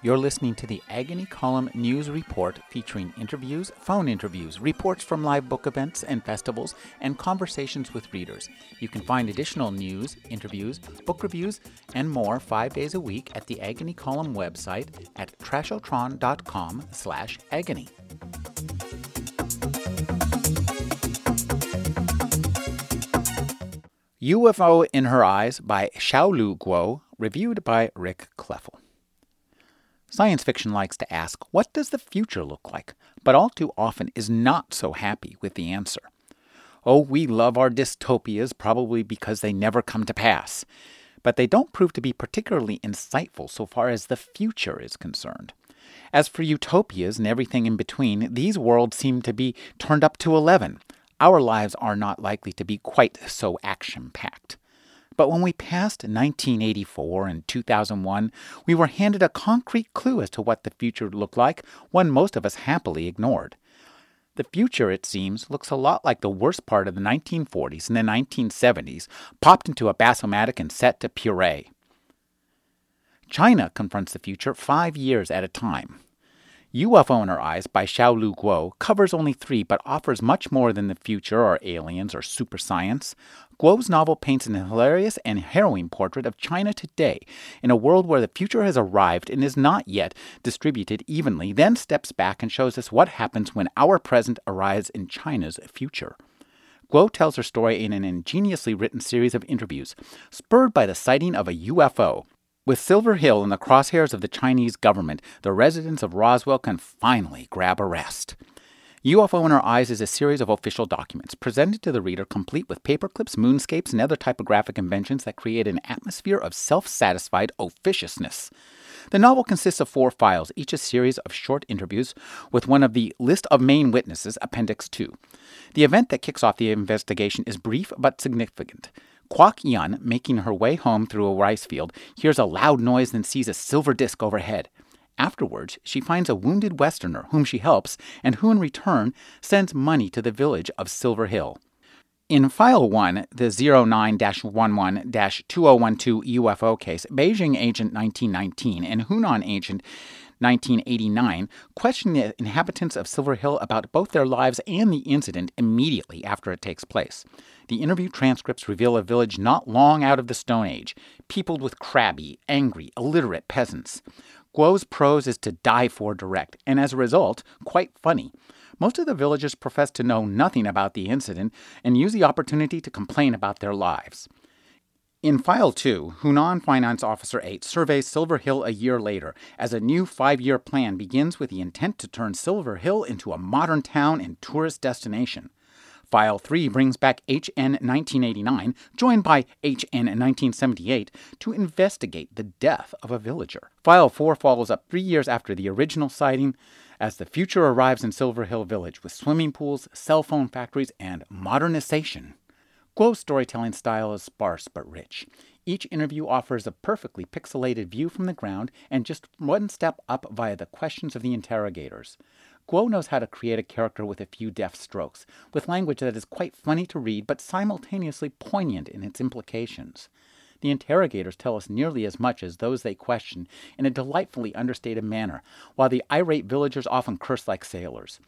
You're listening to the Agony Column News Report featuring interviews, phone interviews, reports from live book events and festivals, and conversations with readers. You can find additional news, interviews, book reviews, and more five days a week at the Agony Column website at trashotron.com slash agony. UFO in Her Eyes by Xiaolu Guo, reviewed by Rick Kleffel. Science fiction likes to ask, what does the future look like? But all too often is not so happy with the answer. Oh, we love our dystopias probably because they never come to pass. But they don't prove to be particularly insightful so far as the future is concerned. As for utopias and everything in between, these worlds seem to be turned up to 11. Our lives are not likely to be quite so action packed. But when we passed 1984 and 2001, we were handed a concrete clue as to what the future looked like, one most of us happily ignored. The future, it seems, looks a lot like the worst part of the 1940s and the 1970s, popped into a Bassomatic and set to puree. China confronts the future five years at a time. UFO in Her Eyes by Xiaolu Guo covers only three but offers much more than the future or aliens or super science. Guo's novel paints an hilarious and harrowing portrait of China today in a world where the future has arrived and is not yet distributed evenly, then steps back and shows us what happens when our present arrives in China's future. Guo tells her story in an ingeniously written series of interviews, spurred by the sighting of a UFO. With Silver Hill in the crosshairs of the Chinese government, the residents of Roswell can finally grab a rest. UFO in Her Eyes is a series of official documents presented to the reader complete with paperclips, moonscapes, and other typographic inventions that create an atmosphere of self satisfied officiousness. The novel consists of four files, each a series of short interviews with one of the list of main witnesses, Appendix 2. The event that kicks off the investigation is brief but significant. Kwok Yun, making her way home through a rice field, hears a loud noise and sees a silver disc overhead. Afterwards, she finds a wounded Westerner whom she helps and who in return sends money to the village of Silver Hill. In File 1, the 09 11 2012 UFO case, Beijing Agent 1919 and Hunan Agent 1989 question the inhabitants of Silver Hill about both their lives and the incident immediately after it takes place. The interview transcripts reveal a village not long out of the Stone Age, peopled with crabby, angry, illiterate peasants. Guo's prose is to die for direct, and as a result, quite funny. Most of the villagers profess to know nothing about the incident and use the opportunity to complain about their lives. In File 2, Hunan Finance Officer 8 surveys Silver Hill a year later as a new five year plan begins with the intent to turn Silver Hill into a modern town and tourist destination. File 3 brings back HN 1989, joined by HN 1978, to investigate the death of a villager. File 4 follows up three years after the original sighting as the future arrives in Silver Hill Village with swimming pools, cell phone factories, and modernization. Guo's storytelling style is sparse but rich. Each interview offers a perfectly pixelated view from the ground and just one step up via the questions of the interrogators. Guo knows how to create a character with a few deft strokes, with language that is quite funny to read but simultaneously poignant in its implications. The interrogators tell us nearly as much as those they question in a delightfully understated manner, while the irate villagers often curse like sailors.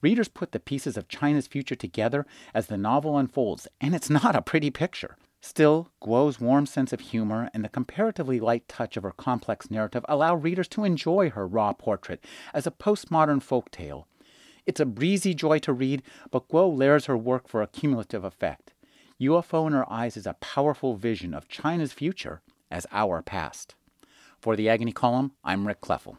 Readers put the pieces of China's future together as the novel unfolds, and it's not a pretty picture. Still, Guo's warm sense of humor and the comparatively light touch of her complex narrative allow readers to enjoy her raw portrait as a postmodern folk tale. It's a breezy joy to read, but Guo layers her work for a cumulative effect. UFO in Her Eyes is a powerful vision of China's future as our past. For the Agony Column, I'm Rick Kleffel.